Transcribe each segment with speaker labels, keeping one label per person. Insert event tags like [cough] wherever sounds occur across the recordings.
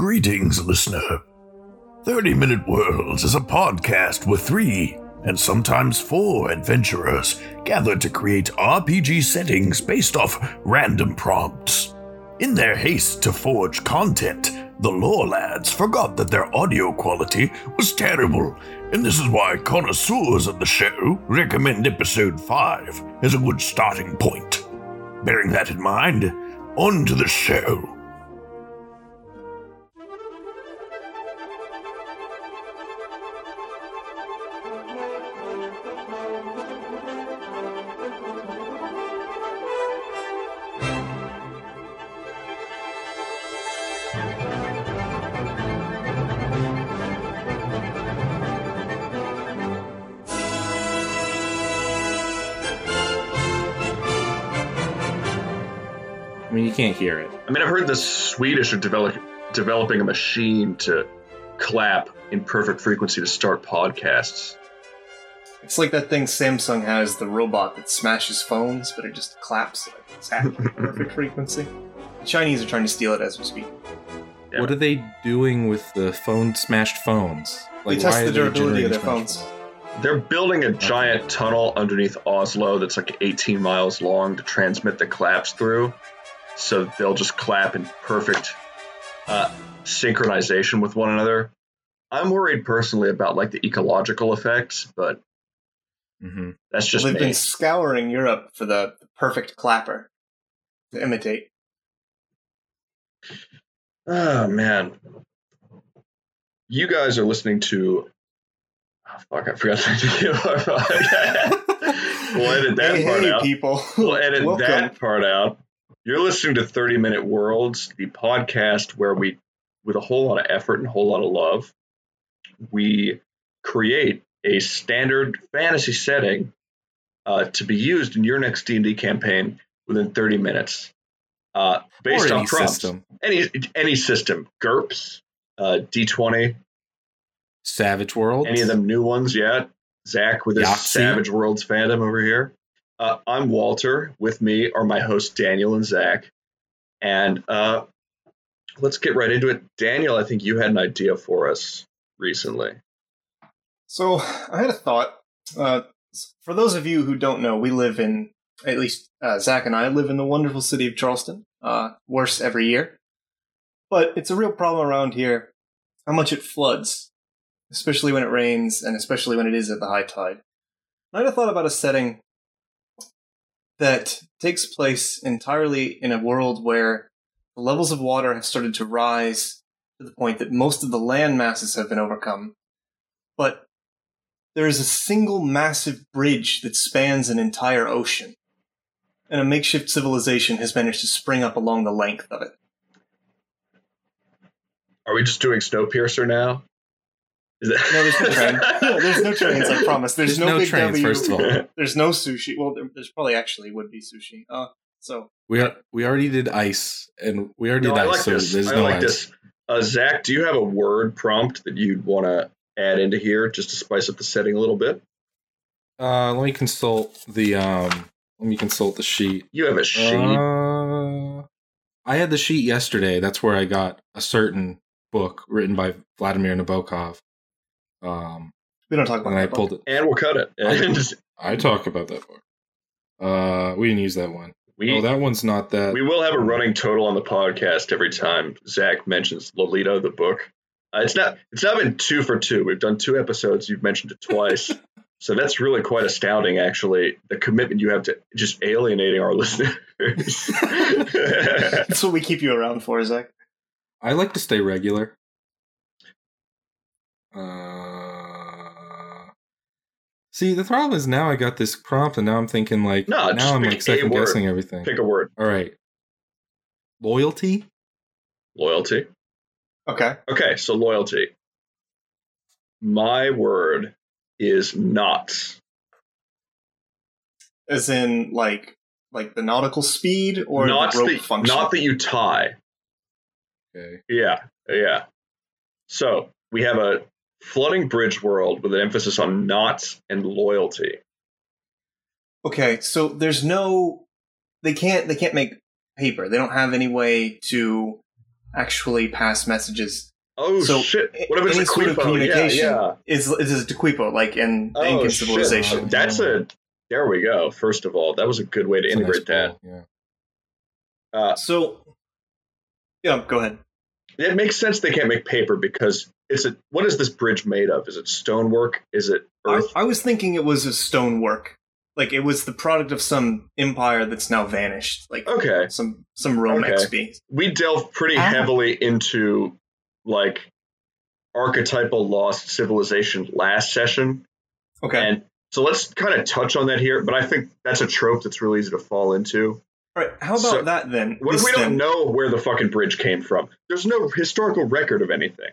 Speaker 1: Greetings, listener. 30 Minute Worlds is a podcast with three and sometimes four adventurers gathered to create RPG settings based off random prompts. In their haste to forge content, the lore lads forgot that their audio quality was terrible, and this is why connoisseurs of the show recommend episode 5 as a good starting point. Bearing that in mind, on to the show.
Speaker 2: Can't hear it.
Speaker 3: I mean, I've heard the Swedish are develop, developing a machine to clap in perfect frequency to start podcasts.
Speaker 4: It's like that thing Samsung has, the robot that smashes phones, but it just claps like it's at perfect [laughs] frequency. The Chinese are trying to steal it as we speak.
Speaker 3: Yeah.
Speaker 2: What are they doing with the phone smashed phones?
Speaker 4: They test the durability of their phones.
Speaker 3: They're building a giant tunnel underneath Oslo that's like 18 miles long to transmit the claps through. So they'll just clap in perfect uh, synchronization with one another. I'm worried personally about like the ecological effects, but
Speaker 2: Mhm.
Speaker 3: that's just
Speaker 4: They've
Speaker 3: me.
Speaker 4: been scouring Europe for the perfect clapper to imitate.
Speaker 3: Oh man, you guys are listening to. Oh, fuck, I forgot to do our podcast. we'll edit that
Speaker 4: hey,
Speaker 3: part
Speaker 4: hey,
Speaker 3: out.
Speaker 4: people!
Speaker 3: We'll edit [laughs]
Speaker 4: Welcome.
Speaker 3: that part out. You're listening to 30 Minute Worlds, the podcast where we, with a whole lot of effort and a whole lot of love, we create a standard fantasy setting uh, to be used in your next D&D campaign within 30 minutes, uh, based on
Speaker 2: any
Speaker 3: prompts.
Speaker 2: system.
Speaker 3: Any any system, GURPS, uh, D20,
Speaker 2: Savage World.
Speaker 3: any of them new ones yet? Zach with his
Speaker 2: Yahtzee.
Speaker 3: Savage Worlds fandom over here. Uh, I'm Walter. With me are my hosts Daniel and Zach. And uh, let's get right into it. Daniel, I think you had an idea for us recently.
Speaker 4: So I had a thought. Uh, for those of you who don't know, we live in at least uh, Zach and I live in the wonderful city of Charleston. Uh, worse every year, but it's a real problem around here. How much it floods, especially when it rains, and especially when it is at the high tide. I had a thought about a setting that takes place entirely in a world where the levels of water have started to rise to the point that most of the land masses have been overcome, but there is a single massive bridge that spans an entire ocean, and a makeshift civilization has managed to spring up along the length of it.
Speaker 3: Are we just doing Snowpiercer now? Is that... [laughs]
Speaker 4: No, there's no train. No, there's no trains. I promise. There's,
Speaker 2: There's no
Speaker 4: big
Speaker 2: trains,
Speaker 4: W.
Speaker 2: first of all. [laughs]
Speaker 4: There's no sushi. Well, there, there's probably actually would be sushi. Uh, so
Speaker 2: We are, we already did ice, and we already
Speaker 3: No,
Speaker 2: did
Speaker 3: I
Speaker 2: ice,
Speaker 3: like
Speaker 2: so
Speaker 3: this.
Speaker 2: there's
Speaker 3: I
Speaker 2: no
Speaker 3: like
Speaker 2: ice.
Speaker 3: this. Uh, Zach, do you have a word prompt that you'd want to add into here just to spice up the setting a little bit?
Speaker 2: Uh, let me consult the um. Let me consult the sheet.
Speaker 3: You have a sheet.
Speaker 2: Uh, I had the sheet yesterday. That's where I got a certain book written by Vladimir Nabokov. Um,
Speaker 4: we don't talk about
Speaker 2: and I
Speaker 4: that.
Speaker 2: pulled it.
Speaker 3: and we'll cut it. And
Speaker 2: I talk about that book. Uh, we didn't use that one.
Speaker 3: we,
Speaker 2: oh, that one's not that.
Speaker 3: we will have a running total on the podcast every time Zach mentions Lolita, the book. Uh, it's not. It's not been two for two. We've done two episodes. You've mentioned it twice. [laughs] so that's really quite astounding, actually. The commitment you have to just alienating our [laughs] listeners. [laughs]
Speaker 4: That's what we keep you around for, Zach.
Speaker 2: I like to stay regular. Uh, see, the problem is now I got this prompt, and now I'm thinking like,
Speaker 3: No,
Speaker 2: now I'm like second guessing everything.
Speaker 3: Pick a word.
Speaker 2: All right, loyalty.
Speaker 3: Loyalty.
Speaker 4: Okay.
Speaker 3: Okay, so loyalty. My word is not.
Speaker 4: As in, like, like the nautical speed or
Speaker 3: not
Speaker 4: the rope
Speaker 3: that,
Speaker 4: function.
Speaker 3: not that you tie.
Speaker 2: Okay.
Speaker 3: Yeah, yeah. So we have a flooding bridge world with an emphasis on knots and loyalty.
Speaker 4: Okay, so there's no they can't they can't make paper. They don't have any way to actually pass messages.
Speaker 3: Oh
Speaker 4: So,
Speaker 3: shit! What if it's
Speaker 4: any
Speaker 3: a
Speaker 4: sort of communication
Speaker 3: Yeah, yeah.
Speaker 4: Is is a Dequipo like in the
Speaker 3: Oh,
Speaker 4: Incan
Speaker 3: shit.
Speaker 4: civilization?
Speaker 3: That's a. There we go. First of all, that was a good way to
Speaker 2: It's a nice
Speaker 3: integrate that.
Speaker 2: pull, Yeah.
Speaker 3: Uh,
Speaker 4: So, yeah, go ahead.
Speaker 3: it makes sense they can't make paper because it's a. What is this bridge made of? Is it stonework? Is it
Speaker 4: I,
Speaker 3: earth?
Speaker 4: I was thinking it was a stonework, like it was the product of some empire that's now vanished, like
Speaker 3: okay,
Speaker 4: some some Romex
Speaker 3: Okay.
Speaker 4: being.
Speaker 3: we delved pretty
Speaker 4: Ah.
Speaker 3: heavily into like archetypal lost civilization last session,
Speaker 4: Okay,
Speaker 3: and so let's kind of touch on that here. But I think that's a trope that's really easy to fall into.
Speaker 4: all right. How about
Speaker 3: so-
Speaker 4: that then?
Speaker 3: What if
Speaker 4: This
Speaker 3: we don't know where the fucking bridge came from? There's no historical record of anything.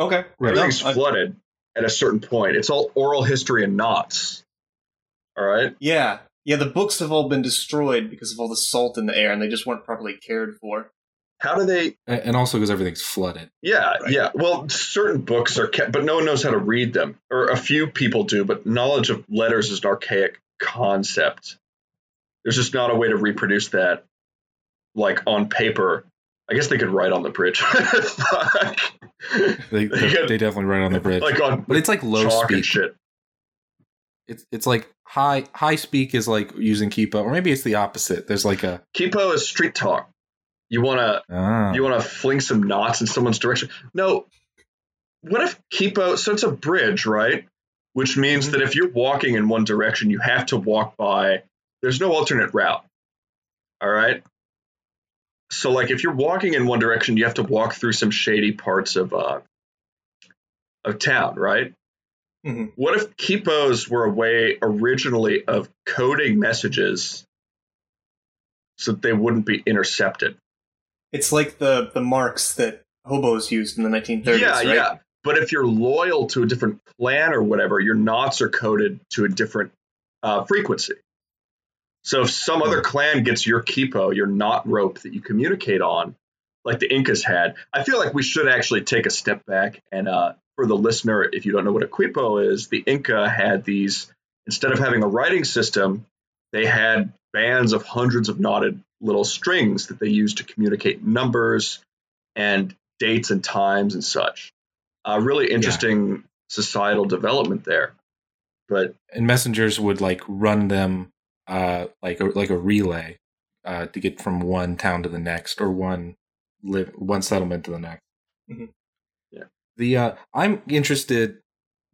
Speaker 4: Okay,
Speaker 2: Right.
Speaker 4: No,
Speaker 3: Everything's
Speaker 4: I-
Speaker 3: flooded at a certain point. It's all oral history and knots. All right.
Speaker 4: yeah, yeah. The books have all been destroyed because of all the salt in the air, and they just weren't properly cared for.
Speaker 3: How do they?
Speaker 2: And also because everything's flooded.
Speaker 3: Yeah,
Speaker 4: Right.
Speaker 3: yeah. Well, certain books are kept, but no one knows how to read them, or a few people do. But knowledge of letters is an archaic concept. There's just not a way to reproduce that, like on paper. I guess they could write on the bridge, [laughs] Fuck.
Speaker 2: They,
Speaker 3: They
Speaker 2: they, definitely write on the bridge.
Speaker 3: like on
Speaker 2: but it's like low speed
Speaker 3: shit.
Speaker 2: It's it's like high high speak is like using quipu, or maybe it's the opposite. There's like a
Speaker 3: quipu is street talk. You wanna
Speaker 2: ah,
Speaker 3: you want to fling some knots in someone's direction. No. What if quipu, so it's a bridge, right? Which means that if you're walking in one direction, you have to walk by, there's no alternate route. All right. So, like, if you're walking in one direction, you have to walk through some shady parts of, uh, of town, right?
Speaker 4: Mhm.
Speaker 3: What if quipus were a way originally of coding messages so that they wouldn't be intercepted?
Speaker 4: It's like the the marks that hobos used in the 1930s.
Speaker 3: yeah,
Speaker 4: right?
Speaker 3: yeah. But if you're loyal to a different plan or whatever, your knots are coded to a different uh, frequency. So if some other clan gets your quipu, your knot rope that you communicate on, like the Incas had, I feel like we should actually take a step back and uh, for the listener, if you don't know what a quipu is, the Inca had these instead of having a writing system, they had bands of hundreds of knotted little strings that they used to communicate numbers and dates and times and such. Uh, really interesting societal development there. But
Speaker 2: and messengers would like run them uh like a like a relay uh to get from one town to the next or one live one settlement to the next.
Speaker 4: Mhm.
Speaker 3: Yeah.
Speaker 2: The uh I'm interested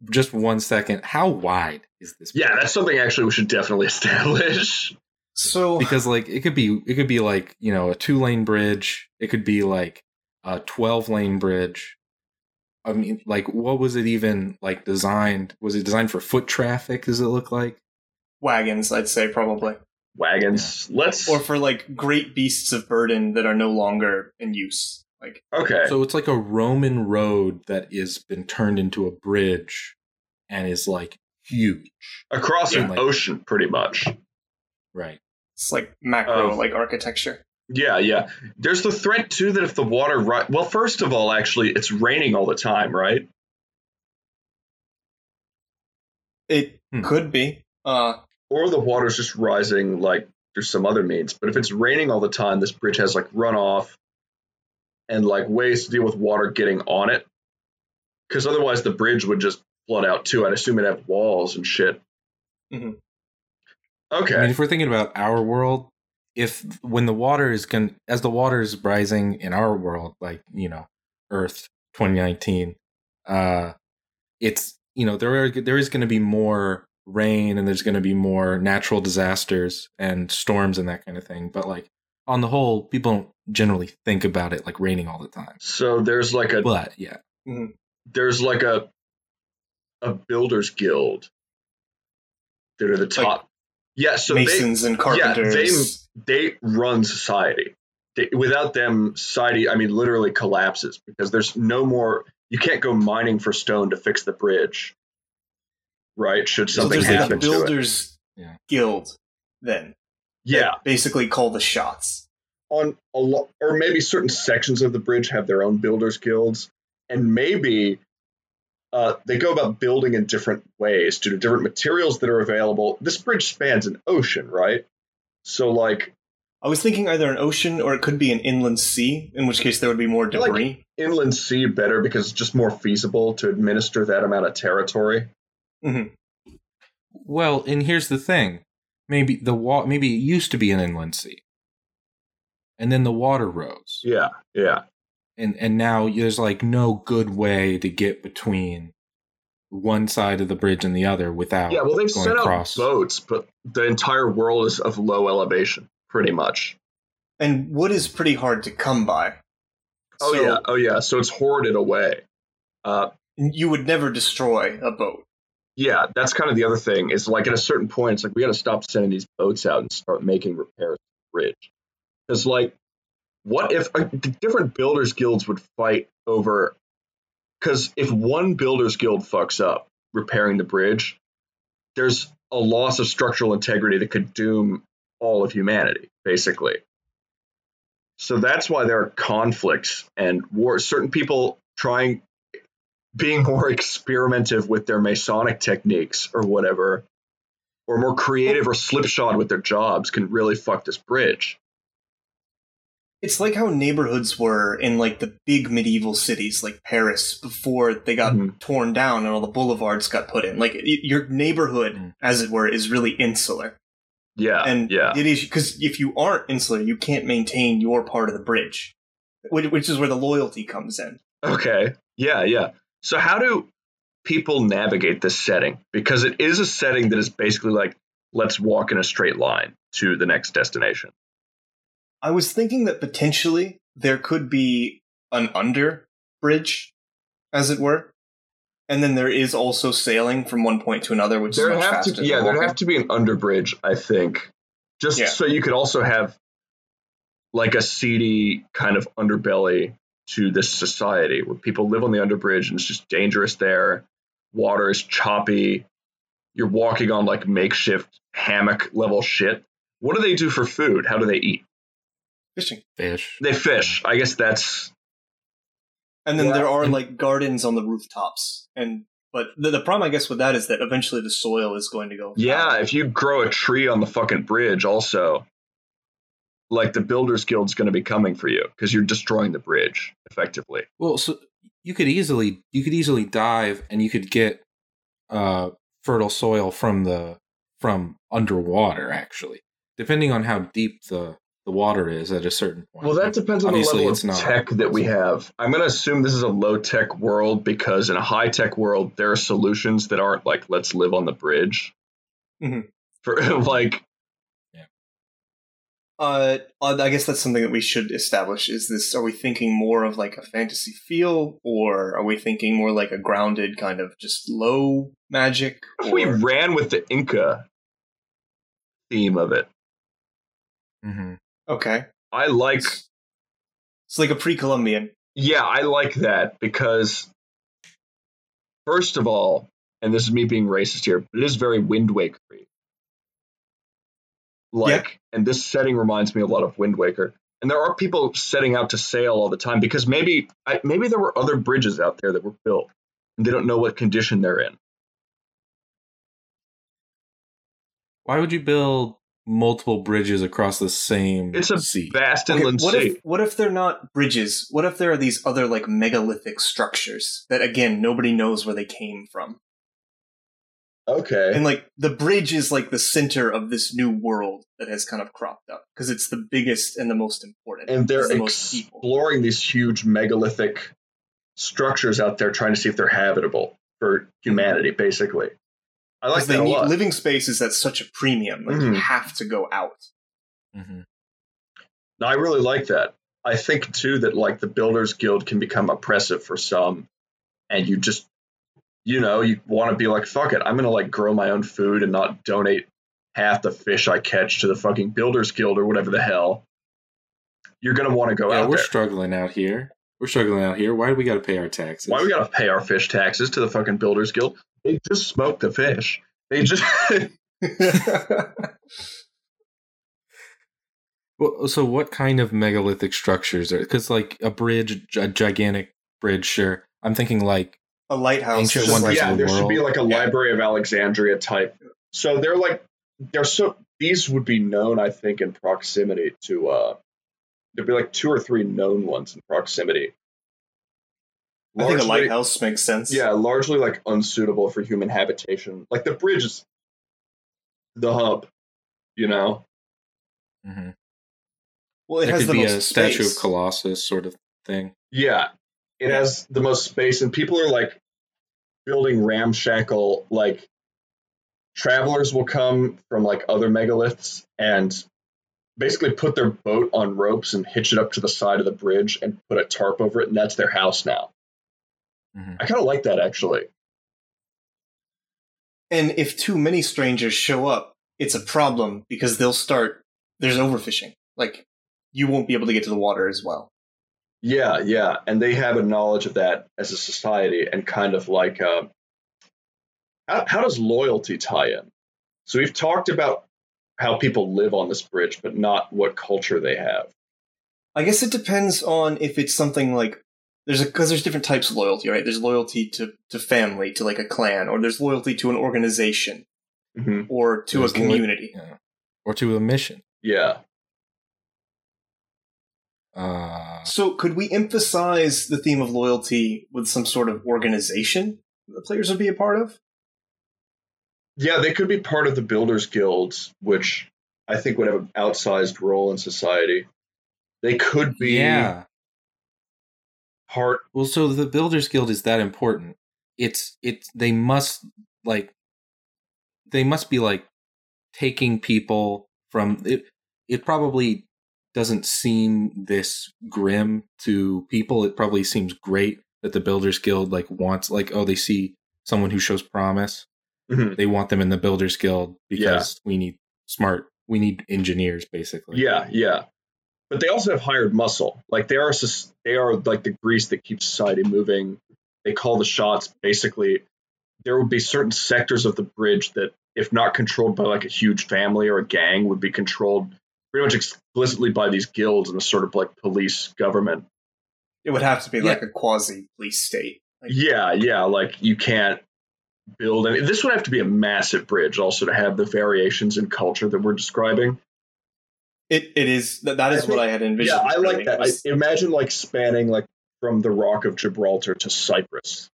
Speaker 2: just one second. How wide is this?
Speaker 3: yeah,
Speaker 2: bridge?
Speaker 3: that's something actually we should definitely [laughs] establish.
Speaker 4: So
Speaker 2: because like it could be it could be like you know a two lane bridge it could be like a 12 lane bridge i mean like what was it even like designed was it designed for foot traffic does it look like
Speaker 4: wagons, I'd say probably,
Speaker 3: Wagons. Let's.
Speaker 4: or for like great beasts of burden that are no longer in use. Like
Speaker 3: okay.
Speaker 2: so it's like a roman road that is been turned into a bridge and is like huge
Speaker 3: Across
Speaker 2: Yeah,
Speaker 3: an
Speaker 2: like-
Speaker 3: ocean, pretty much.
Speaker 2: right
Speaker 4: it's like macro
Speaker 3: Oh.
Speaker 4: like architecture.
Speaker 3: Yeah, yeah. There's the threat too that if the water ri- well, first of all, actually, it's raining all the time, right?
Speaker 4: It
Speaker 2: Hmm.
Speaker 4: could be. Uh,
Speaker 3: Or the water's just rising like through some other means. But if it's raining all the time, this bridge has like runoff and like ways to deal with water getting on it. Because otherwise, the bridge would just flood out too. I'd assume it'd have walls and shit.
Speaker 4: Mhm.
Speaker 3: Okay.
Speaker 2: i mean if we're thinking about our world if when the water is going, as the water is rising in our world like you know earth 2019 uh it's you know there are there is going to be more rain and there's going to be more natural disasters and storms and that kind of thing but like on the whole people don't generally think about it like raining all the time
Speaker 3: so there's like a
Speaker 2: but yeah mm-hmm.
Speaker 3: there's like a a builders guild that are the top. yeah, so they
Speaker 4: masons and carpenters.
Speaker 3: Yeah, they run society. They, without them, society, I mean, literally collapses because there's no more. You can't go mining for stone to fix the bridge, right? Should
Speaker 4: so
Speaker 3: something
Speaker 4: there's like a
Speaker 3: happen to it.
Speaker 4: builders guild then.
Speaker 3: Yeah,
Speaker 4: basically call the shots.
Speaker 3: on a lot, or maybe certain sections of the bridge have their own builders guilds, and maybe uh, they go about building in different ways due to different materials that are available. This bridge spans an ocean, right? So, like,
Speaker 4: I was thinking either an ocean or it could be an inland sea, in which case there would be more
Speaker 3: I like-
Speaker 4: debris.
Speaker 3: Inland sea better because it's just more feasible to administer that amount of territory.
Speaker 2: Well, and here's the thing: maybe the wa- maybe it used to be an inland sea, and then the water rose,
Speaker 3: Yeah, yeah.
Speaker 2: and and now there's like no good way to get between one side of the bridge and the other without
Speaker 3: Yeah, well, they've
Speaker 2: going
Speaker 3: set
Speaker 2: across.
Speaker 3: out boats, but the entire world is of low elevation, pretty much.
Speaker 4: And wood is pretty hard to come by.
Speaker 3: Oh
Speaker 4: So
Speaker 3: yeah, oh yeah. So it's hoarded away. Uh,
Speaker 4: You would never destroy a boat.
Speaker 3: Yeah, that's kind of the other thing. Is like at a certain point, it's like we got to stop sending these boats out and start making repairs to the bridge. Because like, what if uh, different builders guilds would fight over? Because if one builders guild fucks up repairing the bridge, there's a loss of structural integrity that could doom all of humanity, basically. So that's why there are conflicts and war. Certain people trying being more experimentative with their Masonic techniques or whatever, or more creative or slipshod with their jobs can really fuck this bridge.
Speaker 4: It's like how neighborhoods were in like the big medieval cities like Paris before they got
Speaker 3: Mhm.
Speaker 4: torn down and all the boulevards got put in. Like your neighborhood,
Speaker 2: Mm.
Speaker 4: as it were, is really insular.
Speaker 3: Yeah,
Speaker 4: and
Speaker 3: yeah,
Speaker 4: it is because if you aren't insular, you can't maintain your part of the bridge, which, which is where the loyalty comes in.
Speaker 3: okay, yeah, yeah. So how do people navigate this setting? Because it is a setting that is basically like let's walk in a straight line to the next destination.
Speaker 4: I was thinking that potentially there could be an under bridge, as it were, and then there is also sailing from one point to another, which is much faster.
Speaker 3: to, yeah, there'd have to be an underbridge, I think, just
Speaker 4: Yeah.
Speaker 3: so you could also have like a seedy kind of underbelly to this society where people live on the underbridge and it's just dangerous there. Water is choppy. You're walking on like makeshift hammock level shit. What do they do for food? How do they eat?
Speaker 4: fishing.
Speaker 2: fish.
Speaker 3: They fish. I guess that's
Speaker 4: And then
Speaker 3: Yeah.
Speaker 4: there are like gardens on the rooftops, and but the, the problem, I guess, with that is that eventually the soil is going to go.
Speaker 3: yeah.
Speaker 4: fallow.
Speaker 3: If you grow a tree on the fucking bridge, also, like the Builders Guild's going to be coming for you because you're destroying the bridge effectively.
Speaker 2: Well, so you could easily you could easily dive and you could get uh, fertile soil from the from underwater. Actually, depending on how deep the the water is at a certain point.
Speaker 3: Well, that depends on the level of
Speaker 2: not.
Speaker 3: tech that we have. I'm going to assume this is a low tech world because in a high tech world, there are solutions that aren't like, let's live on the bridge.
Speaker 4: Mhm.
Speaker 3: For [laughs] like,
Speaker 4: Uh, I guess that's something that we should establish. Is this? Are we thinking more of like a fantasy feel, or are we thinking more like a grounded kind of just low magic?
Speaker 3: if we ran with the Inca theme of it,
Speaker 2: hmm
Speaker 4: okay,
Speaker 3: I like,
Speaker 4: it's, it's like a pre-Columbian.
Speaker 3: yeah, I like that because, first of all, and this is me being racist here, but it is very Wind Waker like and this setting reminds me a lot of wind waker and there are people setting out to sail all the time because maybe I, maybe there were other bridges out there that were built and they don't know what condition they're in
Speaker 2: Why would you build multiple bridges across the same
Speaker 3: it's a
Speaker 2: sea?
Speaker 3: vast
Speaker 4: Okay,
Speaker 3: inland
Speaker 4: what
Speaker 3: sea
Speaker 4: if what if they're not bridges? What if there are these other like megalithic structures that again nobody knows where they came from?
Speaker 3: Okay
Speaker 4: And like the bridge is like the center of this new world that has kind of cropped up because it's the biggest and the most important.
Speaker 3: and they're
Speaker 4: the
Speaker 3: exploring these huge megalithic structures out there trying to see if they're habitable for humanity basically i like
Speaker 4: Because
Speaker 3: that
Speaker 4: they
Speaker 3: a
Speaker 4: need
Speaker 3: lot
Speaker 4: living space is at such a premium. Like you
Speaker 3: Mhm.
Speaker 4: have to go out.
Speaker 2: Mhm.
Speaker 3: I really like that. I think too that like the Builders Guild can become oppressive for some, and you just, you know, you want to be like, fuck it, I'm gonna like grow my own food and not donate half the fish I catch to the fucking Builders Guild or whatever the hell. You're gonna want to go
Speaker 2: Yeah,
Speaker 3: out
Speaker 2: we're
Speaker 3: there.
Speaker 2: struggling out here. We're struggling out here. Why do we got to pay our taxes?
Speaker 3: Why we gotta pay our fish taxes to the fucking Builders Guild? They just smoke the fish. They just [laughs]
Speaker 2: Well, so what kind of megalithic structures are? Because like a bridge, a gigantic bridge, sure. I'm thinking like
Speaker 4: a lighthouse.
Speaker 2: Ancient
Speaker 4: just
Speaker 2: wonders
Speaker 3: yeah,
Speaker 2: of the
Speaker 3: there should be like a
Speaker 4: Yeah.
Speaker 3: Library of Alexandria type. So they're like they're so these would be known, I think, in proximity to. Uh, there'd be like two or three known ones in proximity.
Speaker 4: I think a lighthouse makes sense.
Speaker 3: Yeah, largely like unsuitable for human habitation. Like the bridge is the hub, you know.
Speaker 2: Mm-hmm.
Speaker 4: Well, it
Speaker 2: It
Speaker 4: has
Speaker 2: could
Speaker 4: the
Speaker 2: be
Speaker 4: most
Speaker 2: a statue of Colossus sort of thing.
Speaker 3: Yeah, it has the most space, and people are like building ramshackle. Like travelers will come from like other megaliths and basically put their boat on ropes and hitch it up to the side of the bridge and put a tarp over it, and that's their house now.
Speaker 2: Mhm.
Speaker 3: I kind of like that actually.
Speaker 4: And if too many strangers show up, it's a problem because they'll start. There's overfishing. Like you won't be able to get to the water as well.
Speaker 3: Yeah, yeah, and they have a knowledge of that as a society, and kind of like, uh, how, how does loyalty tie in? So we've talked about how people live on this bridge, but not what culture they have.
Speaker 4: I guess it depends on if it's something like there's a because there's different types of loyalty, right? There's loyalty to to family, to like a clan, or there's loyalty to an organization
Speaker 3: hmm
Speaker 4: or to
Speaker 2: There's
Speaker 4: a community.
Speaker 2: Yeah. Or to a mission.
Speaker 3: Yeah,
Speaker 2: Uh,
Speaker 4: So could we emphasize the theme of loyalty with some sort of organization the players would be a part of?
Speaker 3: yeah, they could be part of the Builders Guilds, which I think would have an outsized role in society. They could be
Speaker 2: yeah.
Speaker 3: part.
Speaker 2: Well, so the Builders Guild is that important. It's it's they must like they must be like taking people from it. It probably doesn't seem this grim to people. It probably seems great that the Builders Guild like wants like oh they see someone who shows promise.
Speaker 3: Mhm.
Speaker 2: They want them in the Builders Guild because we need smart. We need engineers basically.
Speaker 3: Yeah, yeah. But they also have hired muscle. Like they are, they are like the grease that keeps society moving. They call the shots. Basically, there would be certain sectors of the bridge that, if not controlled by like a huge family or a gang, would be controlled pretty much explicitly by these guilds and a sort of like police government.
Speaker 4: It would have to be
Speaker 2: Yeah.
Speaker 4: like a quasi police state. Like,
Speaker 3: Yeah, yeah. Like you can't build any. This would have to be a massive bridge also to have the variations in culture that we're describing.
Speaker 4: It it is that that
Speaker 3: I
Speaker 4: is
Speaker 3: think-
Speaker 4: what I had envisioned.
Speaker 3: Yeah, I like that. I imagine like spanning like from the Rock of Gibraltar to Cyprus.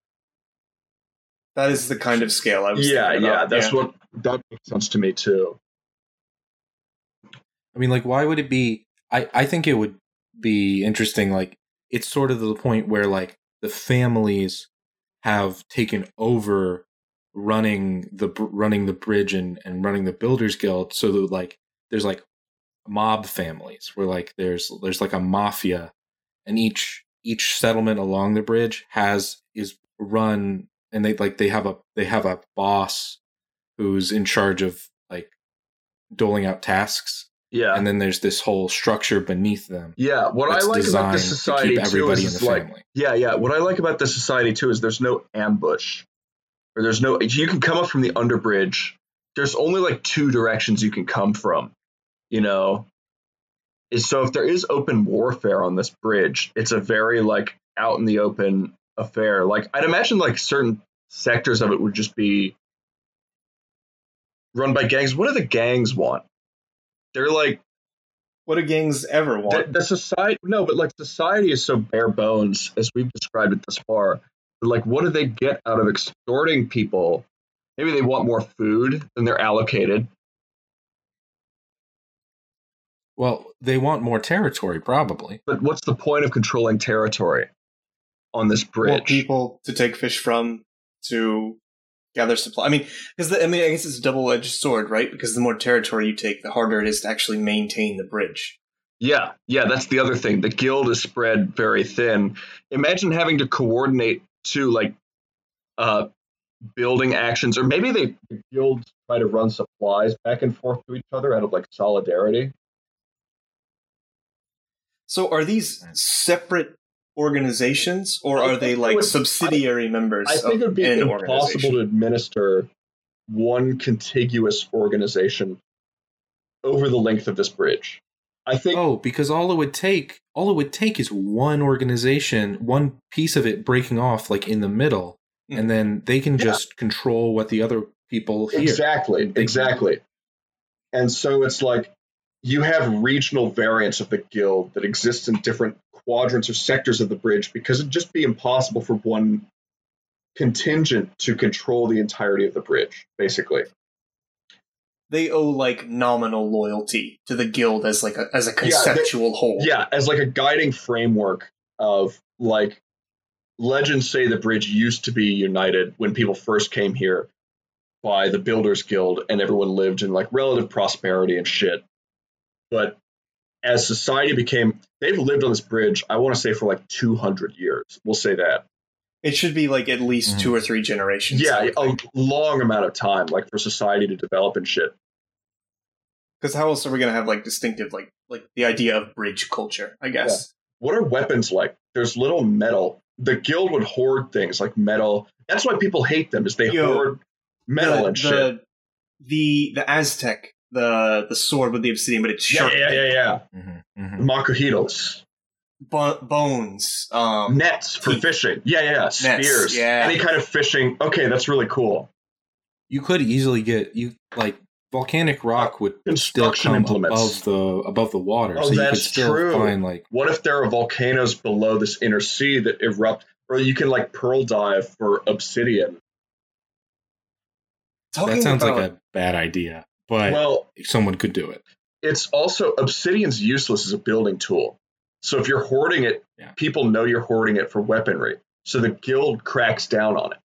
Speaker 4: that is the kind of scale I was.
Speaker 3: Yeah,
Speaker 4: thinking
Speaker 3: yeah,
Speaker 4: about.
Speaker 3: that's what that makes sense to me too.
Speaker 2: I mean, like, why would it be? I, I think it would be interesting. Like, it's sort of the point where, like, the families have taken over running the running the bridge and, and running the builders guild so that like there's like mob families where like there's there's like a mafia and each each settlement along the bridge has is run and they like they have a they have a boss who's in charge of like doling out tasks
Speaker 3: Yeah,
Speaker 2: and then there's this whole structure beneath them
Speaker 3: yeah. What I like about
Speaker 2: to
Speaker 3: society
Speaker 2: keep
Speaker 3: too is
Speaker 2: the
Speaker 3: like,
Speaker 2: family.
Speaker 3: yeah, yeah. What I like about this society too is there's no ambush, or there's no. You can come up from the underbridge. There's only like two directions you can come from. You know, is so if there is open warfare on this bridge, it's a very like out in the open affair. Like I'd imagine like certain sectors of it would just be run by gangs. What do the gangs want? They're like
Speaker 4: What do gangs ever want?
Speaker 3: the society. No, but like society is so bare bones as we've described it thus far. Like, what do they get out of extorting people? Maybe they want more food than they're allocated.
Speaker 2: Well, they want more territory, probably.
Speaker 3: But what's the point of controlling territory on this bridge?
Speaker 4: Want people to take fish from to gather supply. I mean, because I mean, I guess it's a double edged sword, right? Because the more territory you take, the harder it is to actually maintain the bridge.
Speaker 3: Yeah, yeah, that's the other thing. The guild is spread very thin. Imagine having to coordinate to like uh building actions, or maybe they the guilds try to run supplies back and forth to each other out of like solidarity.
Speaker 4: So, are these separate organizations, or
Speaker 3: I
Speaker 4: are they like
Speaker 3: would-
Speaker 4: subsidiary members
Speaker 3: I think it would be impossible to administer one contiguous organization over the length of this bridge. I think
Speaker 2: Oh, because all it would take, all it would take is one organization, one piece of it breaking off like in the middle, hmm. and then they can
Speaker 3: Yeah.
Speaker 2: just control what the other people hear.
Speaker 3: exactly,
Speaker 2: They-
Speaker 3: exactly. And so it's like you have regional variants of the guild that exist in different quadrants or sectors of the bridge because it'd just be impossible for one contingent to control the entirety of the bridge, basically.
Speaker 4: They owe like nominal loyalty to the guild as like a as a
Speaker 3: they-
Speaker 4: conceptual whole.
Speaker 3: Yeah, as like a guiding framework of like legends say the bridge used to be united when people first came here by the Builders Guild and everyone lived in like relative prosperity and shit. But as society became they've lived on this bridge, I want to say for like 200 years. We'll say that.
Speaker 4: It should be like at least
Speaker 2: Mhm.
Speaker 4: two or three generations.
Speaker 3: Yeah, a long amount of time like for society to develop and shit.
Speaker 4: Because how else are we gonna have like distinctive like like the idea of bridge culture? I guess.
Speaker 3: What are weapons like? There's little metal. The guild would hoard things like metal. That's why people hate them is they
Speaker 4: Yo,
Speaker 3: hoard metal
Speaker 4: the,
Speaker 3: and shit.
Speaker 4: the, the the Aztec, the the sword with the obsidian, but it's
Speaker 3: Yeah,
Speaker 4: sharp.
Speaker 3: yeah, yeah, yeah.
Speaker 2: Mm-hmm, mm-hmm.
Speaker 3: Macuahuitls.
Speaker 4: Bo- bones. Um,
Speaker 3: Nets for
Speaker 4: teeth.
Speaker 3: fishing. Yeah, yeah, yeah. Spears.
Speaker 4: yeah.
Speaker 3: Any kind of fishing. Okay, that's really cool.
Speaker 2: You could easily get you like volcanic rock would still
Speaker 3: Construction
Speaker 2: come
Speaker 3: implements.
Speaker 2: above the above the water,
Speaker 3: Oh,
Speaker 2: so you could
Speaker 3: that's
Speaker 2: still
Speaker 3: true.
Speaker 2: find like
Speaker 3: What if there are volcanoes below this inner sea that erupt, or you can like pearl dive for obsidian?
Speaker 4: talking
Speaker 2: that sounds
Speaker 4: about,
Speaker 2: like a bad idea, but
Speaker 3: Well,
Speaker 2: someone could do it.
Speaker 3: it's also obsidian's useless as a building tool. So if you're hoarding it,
Speaker 2: Yeah.
Speaker 3: people know you're hoarding it for weaponry. So the guild cracks down on it.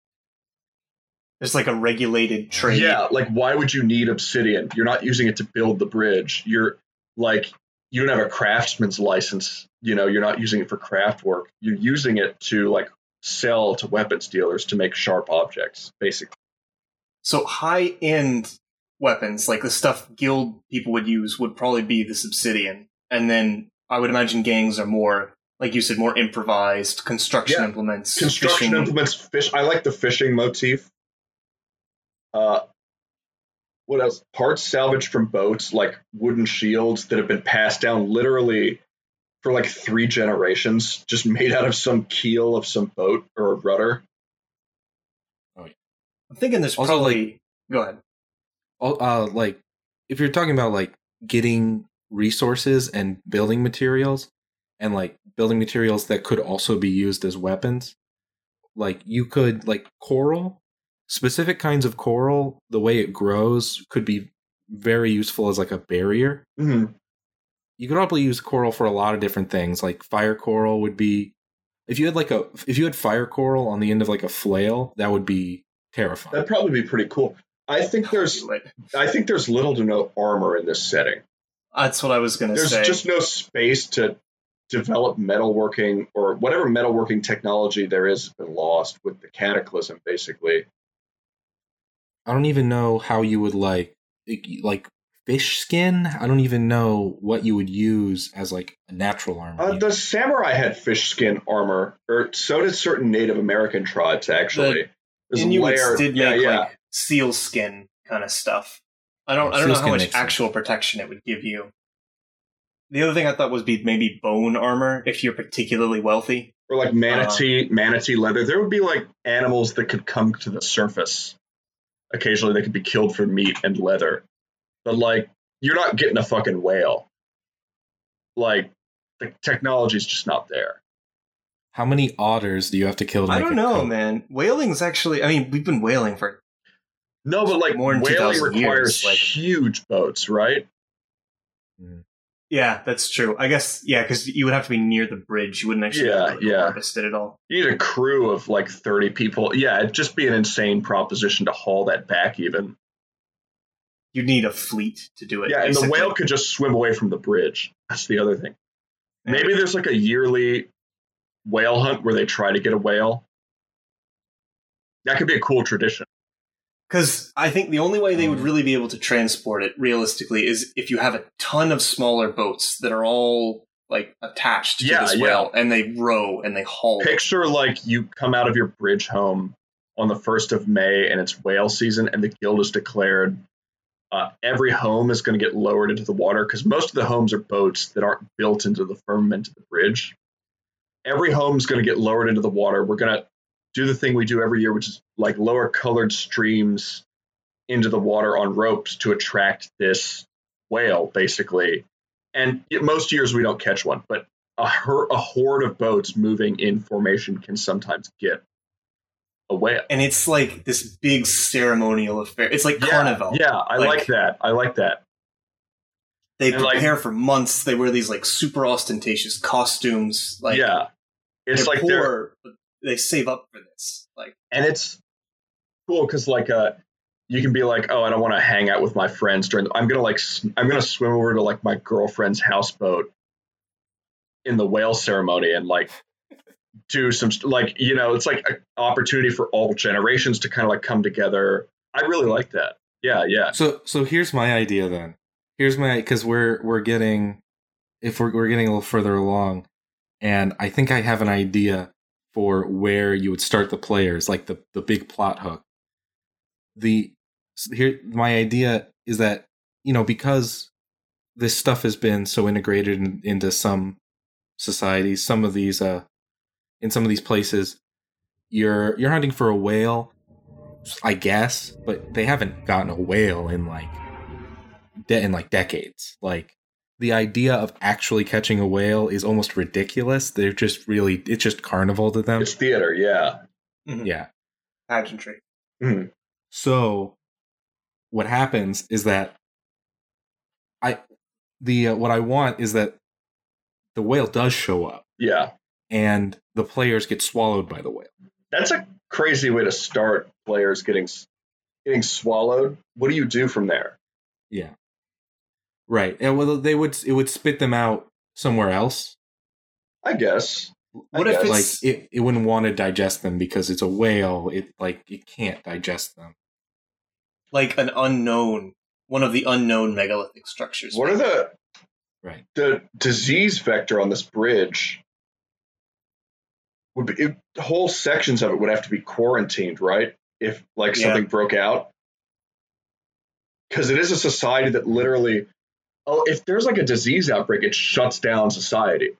Speaker 4: It's like a regulated trade.
Speaker 3: Yeah, like why would you need obsidian? You're not using it to build the bridge. You're like you don't have a craftsman's license. You know, you're not using it for craft work. You're using it to like sell to weapons dealers to make sharp objects, basically.
Speaker 4: So high end weapons, like the stuff guild people would use, would probably be the obsidian, and then I would imagine gangs are more, like you said, more improvised construction
Speaker 3: Yeah.
Speaker 4: implements,
Speaker 3: Construction
Speaker 4: fishing-
Speaker 3: implements, fish. I like the fishing motif. Uh, what else? Parts salvaged from boats, like wooden shields that have been passed down literally for like three generations, just made out of some keel of some boat or a rudder.
Speaker 4: I'm thinking there's
Speaker 2: Also,
Speaker 4: probably. go ahead.
Speaker 2: Uh, like if you're talking about like getting resources and building materials, and like building materials that could also be used as weapons, like you could like coral, specific kinds of coral, the way it grows could be very useful as like a barrier.
Speaker 3: Mhm.
Speaker 2: you could probably use coral for a lot of different things. Like fire coral would be if you had like a if you had fire coral on the end of like a flail, that would be terrifying.
Speaker 3: That'd probably be pretty cool. I think there's I think there's little to no armor in this setting.
Speaker 4: That's what I was going to say.
Speaker 3: There's just no space to develop metalworking or whatever metalworking technology there is has been lost with the cataclysm basically.
Speaker 2: I don't even know how you would like like fish skin. I don't even know what you would use as like a natural armor.
Speaker 3: Uh, the samurai had fish skin armor, or so did certain Native American tribes actually. There's
Speaker 4: Inuits
Speaker 3: layer-
Speaker 4: did
Speaker 3: yeah,
Speaker 4: make
Speaker 3: yeah.
Speaker 4: like seal skin kind of stuff. I don't.
Speaker 2: Yeah,
Speaker 4: I don't know how much
Speaker 2: makes sense.
Speaker 4: actual protection it would give you. The other thing I thought was be maybe bone armor if you're particularly wealthy.
Speaker 3: or like manatee um, manatee leather. There would be like animals that could come to the surface. Occasionally, they could be killed for meat and leather, but like you're not getting a fucking whale. Like the technology's just not there.
Speaker 2: how many otters do you have to kill to
Speaker 4: I don't know,
Speaker 2: coat?
Speaker 4: man. Whaling's actually. I mean, we've been whaling for.
Speaker 3: No, but like
Speaker 4: More
Speaker 3: whaling requires
Speaker 4: years, like-
Speaker 3: huge boats, right? Mm.
Speaker 4: Yeah, that's true. I guess yeah, because you would have to be near the bridge. You wouldn't actually
Speaker 3: Yeah,
Speaker 4: be able to
Speaker 3: yeah.
Speaker 4: harvest it at all.
Speaker 3: You need a crew of like 30 people. Yeah, it'd just be an insane proposition to haul that back, even.
Speaker 4: You'd need a fleet to do it.
Speaker 3: Yeah, and the whale could just swim away from the bridge. That's the other thing. Maybe there's like a yearly whale hunt where they try to get a whale. That could be a cool tradition.
Speaker 4: Because I think the only way they would
Speaker 3: Mm.
Speaker 4: really be able to transport it realistically is if you have a ton of smaller boats that are all like attached to
Speaker 3: Yeah,
Speaker 4: this
Speaker 3: yeah.
Speaker 4: whale and they row and they haul. it.
Speaker 3: Picture like you come out of your bridge home on the 1st of May and it's whale season and the guild is declared. Uh, every home is going to get lowered into the water because most of the homes are boats that aren't built into the firmament of the bridge. Every home is going to get lowered into the water. We're going to do the thing we do every year, which is like lower colored streams into the water on ropes to attract this whale, basically. And it- most years we don't catch one, but a, her- a horde of boats moving in formation can sometimes get a whale.
Speaker 4: and it's like this big ceremonial affair. It's like
Speaker 3: Yeah,
Speaker 4: carnival.
Speaker 3: Yeah, I like,
Speaker 4: Like-
Speaker 3: that. I like that.
Speaker 4: They
Speaker 3: and, like-
Speaker 4: prepare for months. They wear these like super ostentatious costumes. Like
Speaker 3: yeah, it's
Speaker 4: they're
Speaker 3: like they're
Speaker 4: poor, but they save up for this. Like
Speaker 3: and it's cool because like uh you can be like oh i don't want to hang out with my friends during i'm gonna like I'm gonna swim over to like my girlfriend's houseboat in the whale ceremony and like do some like you know it's like an opportunity for all generations to kind of like come together i really like that yeah yeah
Speaker 2: So so here's my idea then. Here's my because we're we're getting if we're we're getting a little further along, and I think I have an idea for where you would start the players, like the the big plot hook. The here my idea is that you know because this stuff has been so integrated in, into some societies, some of these uh in some of these places, you're you're hunting for a whale I guess, but they haven't gotten a whale in like de- in like decades. Like the idea of actually catching a whale is almost ridiculous. They're just really it's just carnival to them.
Speaker 3: it's theater yeah
Speaker 2: Yeah.
Speaker 4: pageantry.
Speaker 3: Mhm.
Speaker 2: So what happens is that I the uh, what I want is that the whale does show up
Speaker 3: yeah
Speaker 2: and the players get swallowed by the whale.
Speaker 3: that's a crazy way to start players getting getting swallowed what do you do from there
Speaker 2: Yeah. Right. And well they would it would spit them out somewhere else
Speaker 3: i guess I
Speaker 4: What if
Speaker 3: guess.
Speaker 2: like it, it wouldn't want to digest them because it's a whale it like it can't digest them
Speaker 4: like an unknown, one of the unknown megalithic structures?
Speaker 3: What are the
Speaker 2: right
Speaker 3: the disease vector on this bridge? Would be it, whole sections of it would have to be quarantined, right? If like
Speaker 4: Yeah.
Speaker 3: something broke out, because it is a society that literally, oh, if there's like a disease outbreak, it shuts down society.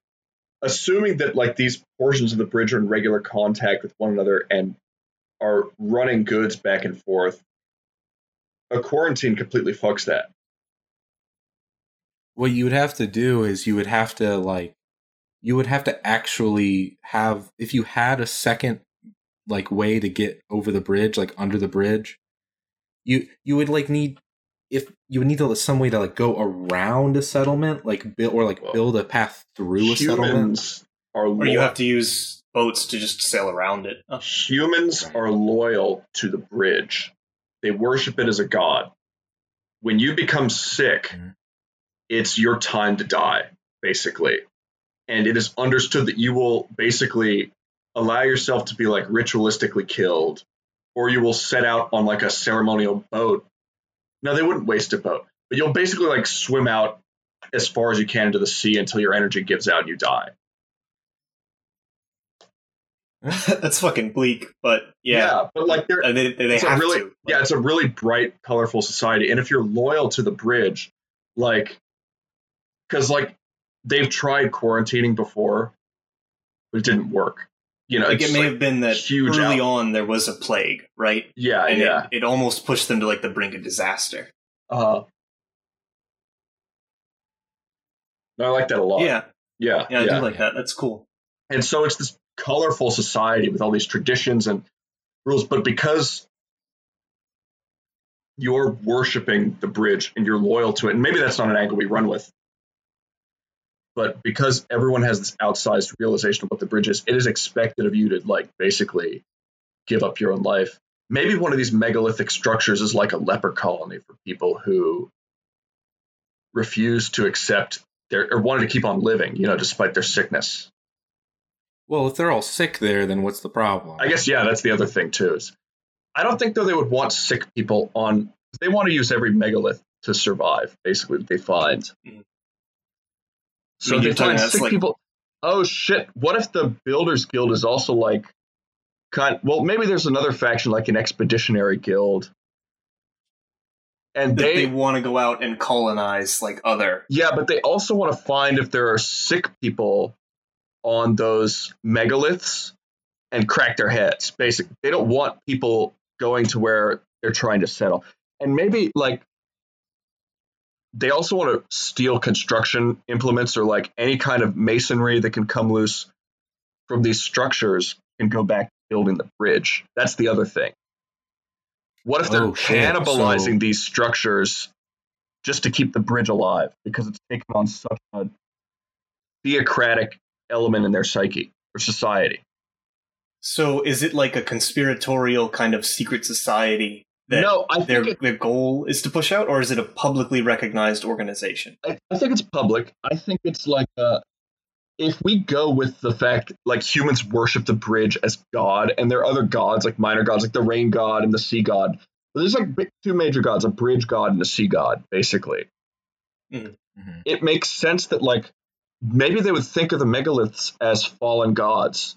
Speaker 3: Assuming that like these portions of the bridge are in regular contact with one another and are running goods back and forth, a quarantine completely fucks that.
Speaker 2: what you would have to do is you would have to like you would have to actually have if you had a second like way to get over the bridge like under the bridge you you would like need if you would need to some way to like go around a settlement like build or like
Speaker 3: Well,
Speaker 2: build a path through a settlement
Speaker 3: Humans are
Speaker 4: or you have to use boats to just sail around it. Oh,
Speaker 3: Humans
Speaker 2: Right.
Speaker 3: are loyal to the bridge. They worship it as a god. When you become sick,
Speaker 2: Mhm.
Speaker 3: it's your time to die, basically. And it is understood that you will basically allow yourself to be like ritualistically killed, or you will set out on like a ceremonial boat. No, they wouldn't waste a boat, but you'll basically like swim out as far as you can into the sea until your energy gives out and you die. [laughs]
Speaker 4: That's fucking bleak, but yeah, Yeah,
Speaker 3: but like there,
Speaker 4: Uh, they, they
Speaker 3: a
Speaker 4: have
Speaker 3: really
Speaker 4: to.
Speaker 3: yeah it's a really bright colorful society and if you're loyal to the bridge like because like they've tried quarantining before but it didn't work you know
Speaker 4: like it may
Speaker 3: like-
Speaker 4: have been that
Speaker 3: huge
Speaker 4: early
Speaker 3: out-
Speaker 4: on there was a plague, right?
Speaker 3: yeah
Speaker 4: And
Speaker 3: yeah
Speaker 4: it, it almost pushed them to like the brink of disaster.
Speaker 3: uh i like that a lot
Speaker 4: Yeah,
Speaker 3: yeah
Speaker 4: yeah, I do like that. That's cool.
Speaker 3: and so it's this colorful society with all these traditions and rules but because you're worshiping the bridge and you're loyal to it and maybe that's not an angle we run with but because everyone has this outsized realization of what the bridge is it is expected of you to like basically give up your own life maybe one of these megalithic structures is like a leper colony for people who refuse to accept their or wanted to keep on living you know despite their sickness
Speaker 2: well if they're all sick there then what's the problem
Speaker 3: I guess yeah, that's the other thing too. Is I don't think though they would want sick people on. They want to use every megalith to survive. Basically, they find.
Speaker 4: Mhm.
Speaker 3: So
Speaker 4: I mean,
Speaker 3: if
Speaker 4: you're
Speaker 3: they find sick
Speaker 4: like-
Speaker 3: people. Oh shit! What if the Builders Guild is also like, kind? Well, maybe there's another faction like an Expeditionary Guild, and
Speaker 4: they,
Speaker 3: they,
Speaker 4: want to go out and colonize like other.
Speaker 3: yeah, but they also want to find if there are sick people on those megaliths and crack their heads. Basically, they don't want people going to where they're trying to settle. And maybe like they also want to steal construction implements or like any kind of masonry that can come loose from these structures and go back to building the bridge. That's the other thing. What if they're
Speaker 2: Oh,
Speaker 3: cannibalizing
Speaker 2: So-
Speaker 3: these structures just to keep the bridge alive because it's taken on such a theocratic element in their psyche or society?
Speaker 4: So is it like a conspiratorial kind of secret society that
Speaker 3: no, I
Speaker 4: their
Speaker 3: think, it,
Speaker 4: their goal is to push out, or is it a publicly recognized organization?
Speaker 3: I, I think it's public. I think it's like uh, if we go with the fact like humans worship the bridge as god, and there are other gods like minor gods like the rain god and the sea god. There's like big- two major gods: a bridge god and a sea god, basically.
Speaker 2: Mhm.
Speaker 3: it makes sense that like maybe they would think of the megaliths as fallen gods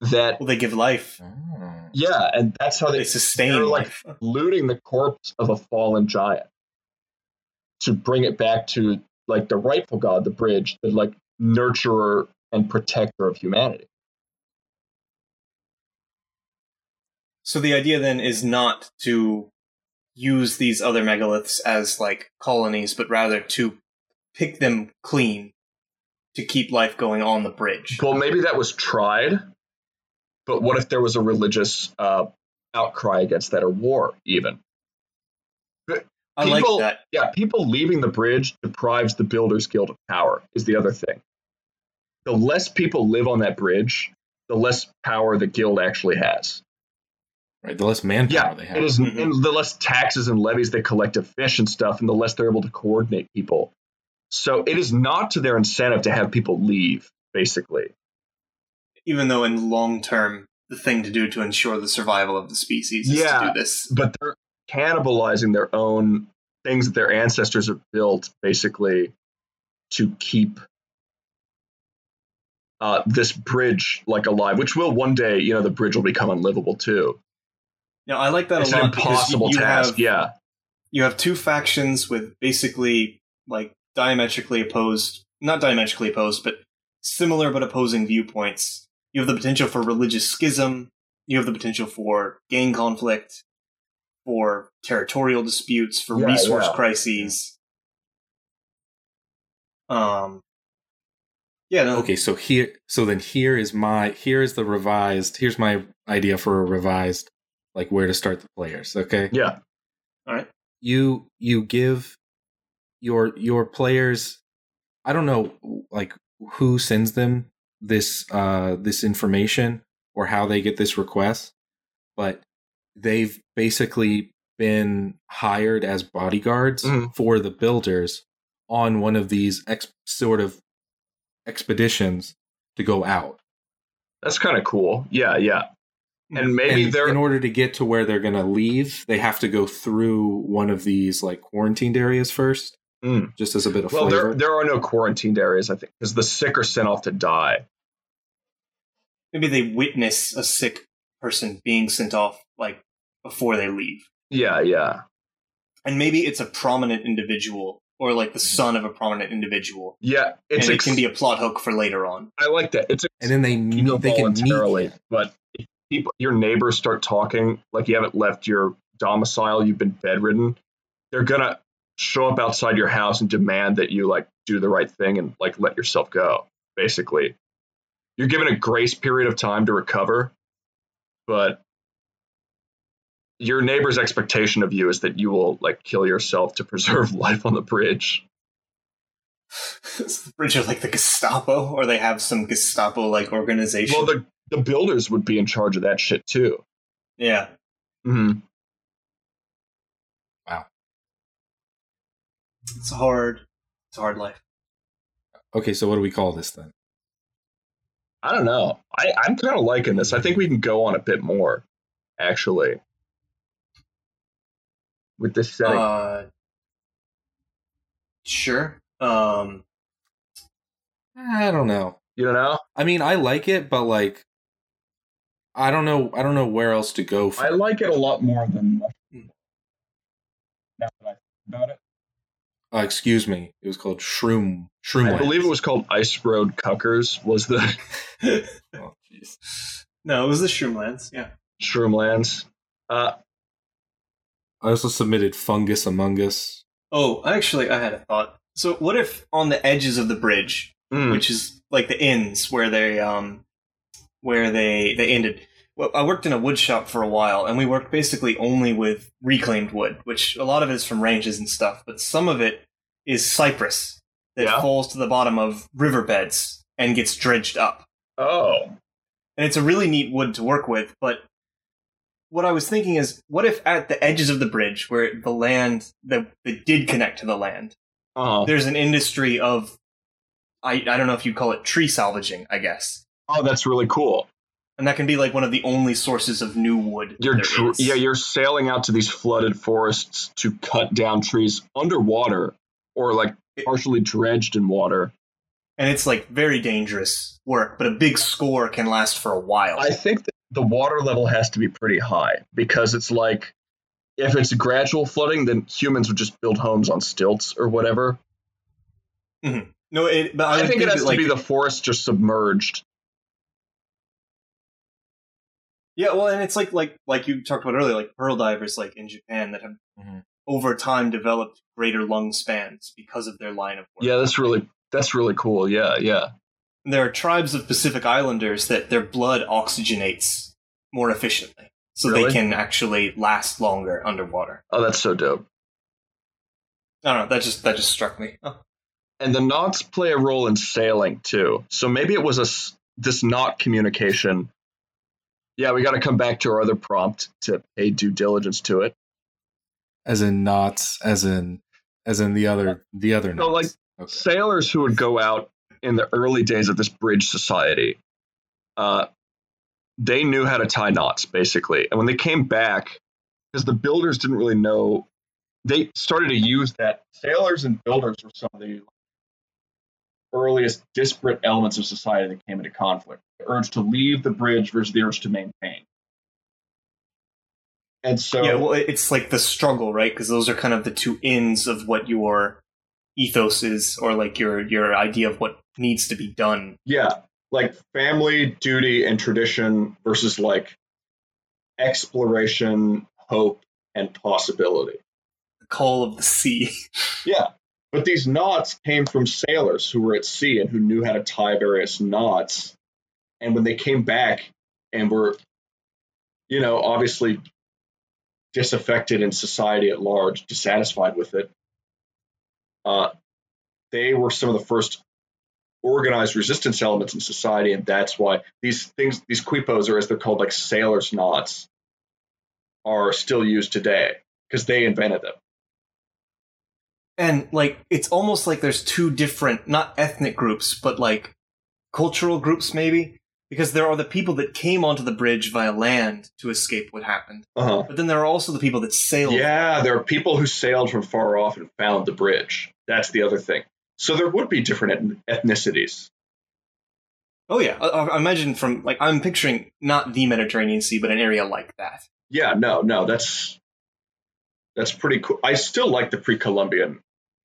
Speaker 3: that
Speaker 4: Well, they give life.
Speaker 2: Oh.
Speaker 3: yeah and that's how
Speaker 4: They
Speaker 3: they
Speaker 4: sustain
Speaker 3: they're like [laughs] looting the corpse of a fallen giant to bring it back to like the rightful god the bridge the like nurturer and protector of humanity
Speaker 4: So the idea then is not to use these other megaliths as like colonies, but rather to pick them clean to keep life going on the bridge.
Speaker 3: well maybe that was tried but what if there was a religious uh, outcry against that or war even
Speaker 4: I
Speaker 3: people-
Speaker 4: like that.
Speaker 3: Yeah, people leaving the bridge deprives the Builders Guild of power, is the other thing. The less people live on that bridge, the less power the guild actually has.
Speaker 2: Right. The less manpower
Speaker 3: Yeah,
Speaker 2: they have.
Speaker 3: it is,
Speaker 4: Mhm.
Speaker 3: and the less taxes and levies they collect to fish and stuff, and the less they're able to coordinate people. So it is not to their incentive to have people leave, basically.
Speaker 4: Even though in long term, the thing to do to ensure the survival of the species is
Speaker 3: Yeah.
Speaker 4: to do this.
Speaker 3: But they're cannibalizing their own things that their ancestors have built, basically, to keep uh, this bridge like alive, which will one day, you know, the bridge will become unlivable too.
Speaker 4: Now I like that
Speaker 3: It's
Speaker 4: a
Speaker 3: an
Speaker 4: lot you-
Speaker 3: impossible
Speaker 4: you
Speaker 3: task.
Speaker 4: have
Speaker 3: yeah,
Speaker 4: you have two factions with basically like diametrically opposed not diametrically opposed but similar but opposing viewpoints you have the potential for religious schism. You have the potential for gang conflict for territorial disputes for
Speaker 3: Yeah,
Speaker 4: resource
Speaker 3: yeah.
Speaker 4: crises. Um yeah no,
Speaker 2: okay, so here so then here is my here is the revised here's my idea for a revised like where to start the players, okay?
Speaker 3: yeah,
Speaker 4: all right.
Speaker 2: You you give your your players i don't know like who sends them this uh this information or how they get this request but they've basically been hired as bodyguards
Speaker 3: Mhm.
Speaker 2: for the builders on one of these ex- sort of expeditions to go out
Speaker 3: that's kind of cool. Yeah, yeah, and maybe
Speaker 2: and
Speaker 3: they're
Speaker 2: in order to get to where they're going to leave they have to go through one of these like quarantined areas first
Speaker 3: Mm.
Speaker 2: just as a bit of
Speaker 3: well,
Speaker 2: flavor
Speaker 3: there there are no quarantined areas, I think, because the sick are sent off to die.
Speaker 4: maybe they witness a sick person being sent off like before they leave
Speaker 3: Yeah, yeah,
Speaker 4: and maybe it's a prominent individual or like the son of a prominent individual
Speaker 3: yeah. It's
Speaker 4: and it can be a plot hook for later on
Speaker 3: I like that. It's
Speaker 2: and then they
Speaker 3: you
Speaker 2: meet, they can meet
Speaker 3: voluntarily, but if people, your neighbors start talking like you haven't left your domicile, you've been bedridden, they're gonna show up outside your house and demand that you like do the right thing and like let yourself go. Basically, you're given a grace period of time to recover, but your neighbor's expectation of you is that you will like kill yourself to preserve [laughs] life on the bridge.
Speaker 4: The bridge are like the Gestapo, or they have some Gestapo like organization.
Speaker 3: Well, the the builders would be in charge of that shit too.
Speaker 4: yeah,
Speaker 3: hmm
Speaker 4: it's hard. It's a hard life.
Speaker 2: okay so what do we call this then
Speaker 3: I don't know. I, I'm kind of liking this. I think we can go on a bit more, actually, with this setting.
Speaker 4: Uh, sure. Um,
Speaker 2: i don't know
Speaker 3: you don't know?
Speaker 2: i mean i like it but like i don't know i don't know where else to go from
Speaker 3: I like it a lot more than. Now that I think about it,
Speaker 2: uh, excuse me it was called shroom shroom
Speaker 3: I believe it was called Ice Road Cuckers. Was the [laughs]
Speaker 2: oh, jeez.
Speaker 4: no, it was the Shroomlands. Yeah.
Speaker 3: Shroomlands? Uh,
Speaker 2: I also submitted Fungus Among Us.
Speaker 4: Oh, actually, I had a thought. So, what if on the edges of the bridge,
Speaker 3: Mm.
Speaker 4: which is like the inns where they um, where they they ended. Well, I worked in a wood shop for a while, and we worked basically only with reclaimed wood, which a lot of it is from ranges and stuff, but some of it is cypress that
Speaker 3: Yeah.
Speaker 4: falls to the bottom of riverbeds and gets dredged up.
Speaker 3: Oh.
Speaker 4: and it's a really neat wood to work with. But what I was thinking is, what if at the edges of the bridge, where the land that, that did connect to the land,
Speaker 3: Uh-huh.
Speaker 4: there's an industry of, I I don't know if you'd call it tree salvaging, I guess,
Speaker 3: Oh, that's really cool.
Speaker 4: And that can be like one of the only sources of new wood.
Speaker 3: You're
Speaker 4: is.
Speaker 3: yeah, you're sailing out to these flooded forests to cut down trees underwater or like partially dredged in water.
Speaker 4: and it's like very dangerous work, but a big score can last for a while.
Speaker 3: I think that the water level has to be pretty high because it's like if it's gradual flooding, then humans would just build homes on stilts or whatever. Mm-hmm.
Speaker 4: no, it, but I,
Speaker 3: I,
Speaker 4: would
Speaker 3: think it has
Speaker 4: that,
Speaker 3: to
Speaker 4: like,
Speaker 3: be the forest just submerged.
Speaker 4: Yeah, well, and it's like like like you talked about earlier, like pearl divers, like in Japan, that have
Speaker 2: Mhm.
Speaker 4: over time developed greater lung spans because of their line of work.
Speaker 3: Yeah, that's really that's really cool. Yeah, yeah.
Speaker 4: And there are tribes of Pacific Islanders that their blood oxygenates more efficiently, so
Speaker 3: Really?
Speaker 4: they can actually last longer underwater.
Speaker 3: Oh, that's so dope.
Speaker 4: I don't know. That just that just struck me. Oh.
Speaker 3: And the knots play a role in sailing too. So maybe it was a this knot communication. Yeah, we got to come back to our other prompt to pay due diligence to it.
Speaker 2: As in knots, as in as in the other the other
Speaker 3: No,
Speaker 2: knots. okay.
Speaker 3: sailors who would go out in the early days of this bridge society, uh, they knew how to tie knots basically. And when they came back, because the builders didn't really know, they started to use that. Sailors and builders were some of the earliest disparate elements of society that came into conflict. The urge to leave the bridge versus the urge to maintain. And so,
Speaker 4: yeah, well, it's like the struggle, right? Because those are kind of the two ends of what your ethos is, or like your your idea of what needs to be done.
Speaker 3: Yeah, like family, duty, and tradition versus like exploration, hope, and possibility.
Speaker 4: The call of the sea. [laughs]
Speaker 3: Yeah, but these knots came from sailors who were at sea and who knew how to tie various knots. And when they came back and were, you know, obviously disaffected in society at large, dissatisfied with it, uh, they were some of the first organized resistance elements in society, and that's why these things, these quipus, or as they're called, like sailors' knots, are still used today because they invented them.
Speaker 4: And like it's almost like there's two different not ethnic groups but like cultural groups maybe because there are the people that came onto the bridge via land to escape what happened
Speaker 3: Uh-huh.
Speaker 4: but then there are also the people that sailed
Speaker 3: Yeah, there are people who sailed from far off and found the bridge. That's the other thing. So there would be different eth- ethnicities.
Speaker 4: oh yeah I, I imagine from like i'm picturing not the mediterranean sea but an area like that
Speaker 3: Yeah, no, no, that's that's pretty cool. I still like the pre-Columbian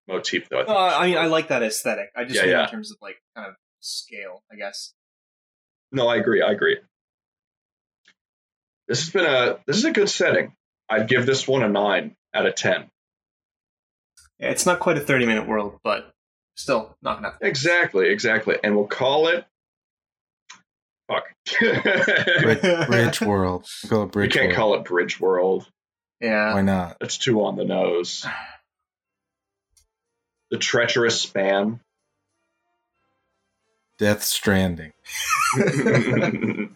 Speaker 3: motif, though. I,
Speaker 4: no,
Speaker 3: think
Speaker 4: I, I mean i like that aesthetic i just
Speaker 3: Yeah,
Speaker 4: mean
Speaker 3: yeah.
Speaker 4: in terms of like kind of scale i guess
Speaker 3: no, I agree. I agree. This has been a this is a good setting. I'd give this one a nine out of ten.
Speaker 4: yeah, it's not quite a 30 minute world but still not enough
Speaker 3: Exactly, exactly. And we'll call it. Fuck.
Speaker 2: Bridge, [laughs] Bridge World. We'll call it
Speaker 3: we
Speaker 2: Bridge
Speaker 3: can't
Speaker 2: World.
Speaker 3: call it Bridge World.
Speaker 4: yeah
Speaker 2: Why not?
Speaker 3: That's too on the nose. The treacherous span.
Speaker 2: Death Stranding. [laughs]
Speaker 4: the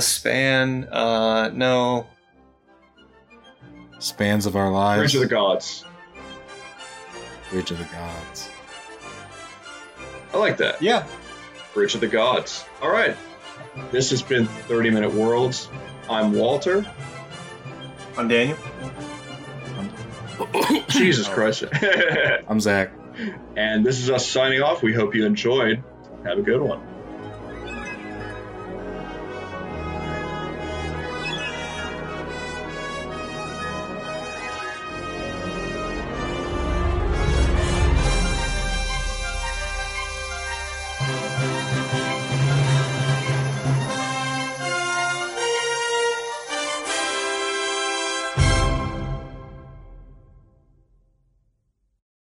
Speaker 4: span uh no
Speaker 2: Spans of our lives.
Speaker 3: Bridge of the Gods.
Speaker 2: Bridge of the Gods.
Speaker 3: I like that.
Speaker 4: yeah
Speaker 3: Bridge of the Gods. All right. This has been 30 Minute Worlds. I'm Walter.
Speaker 4: i'm daniel [coughs]
Speaker 3: Jesus oh. Christ. [laughs]
Speaker 2: I'm Zach.
Speaker 3: and this is us signing off. We hope you enjoyed. Have a good one.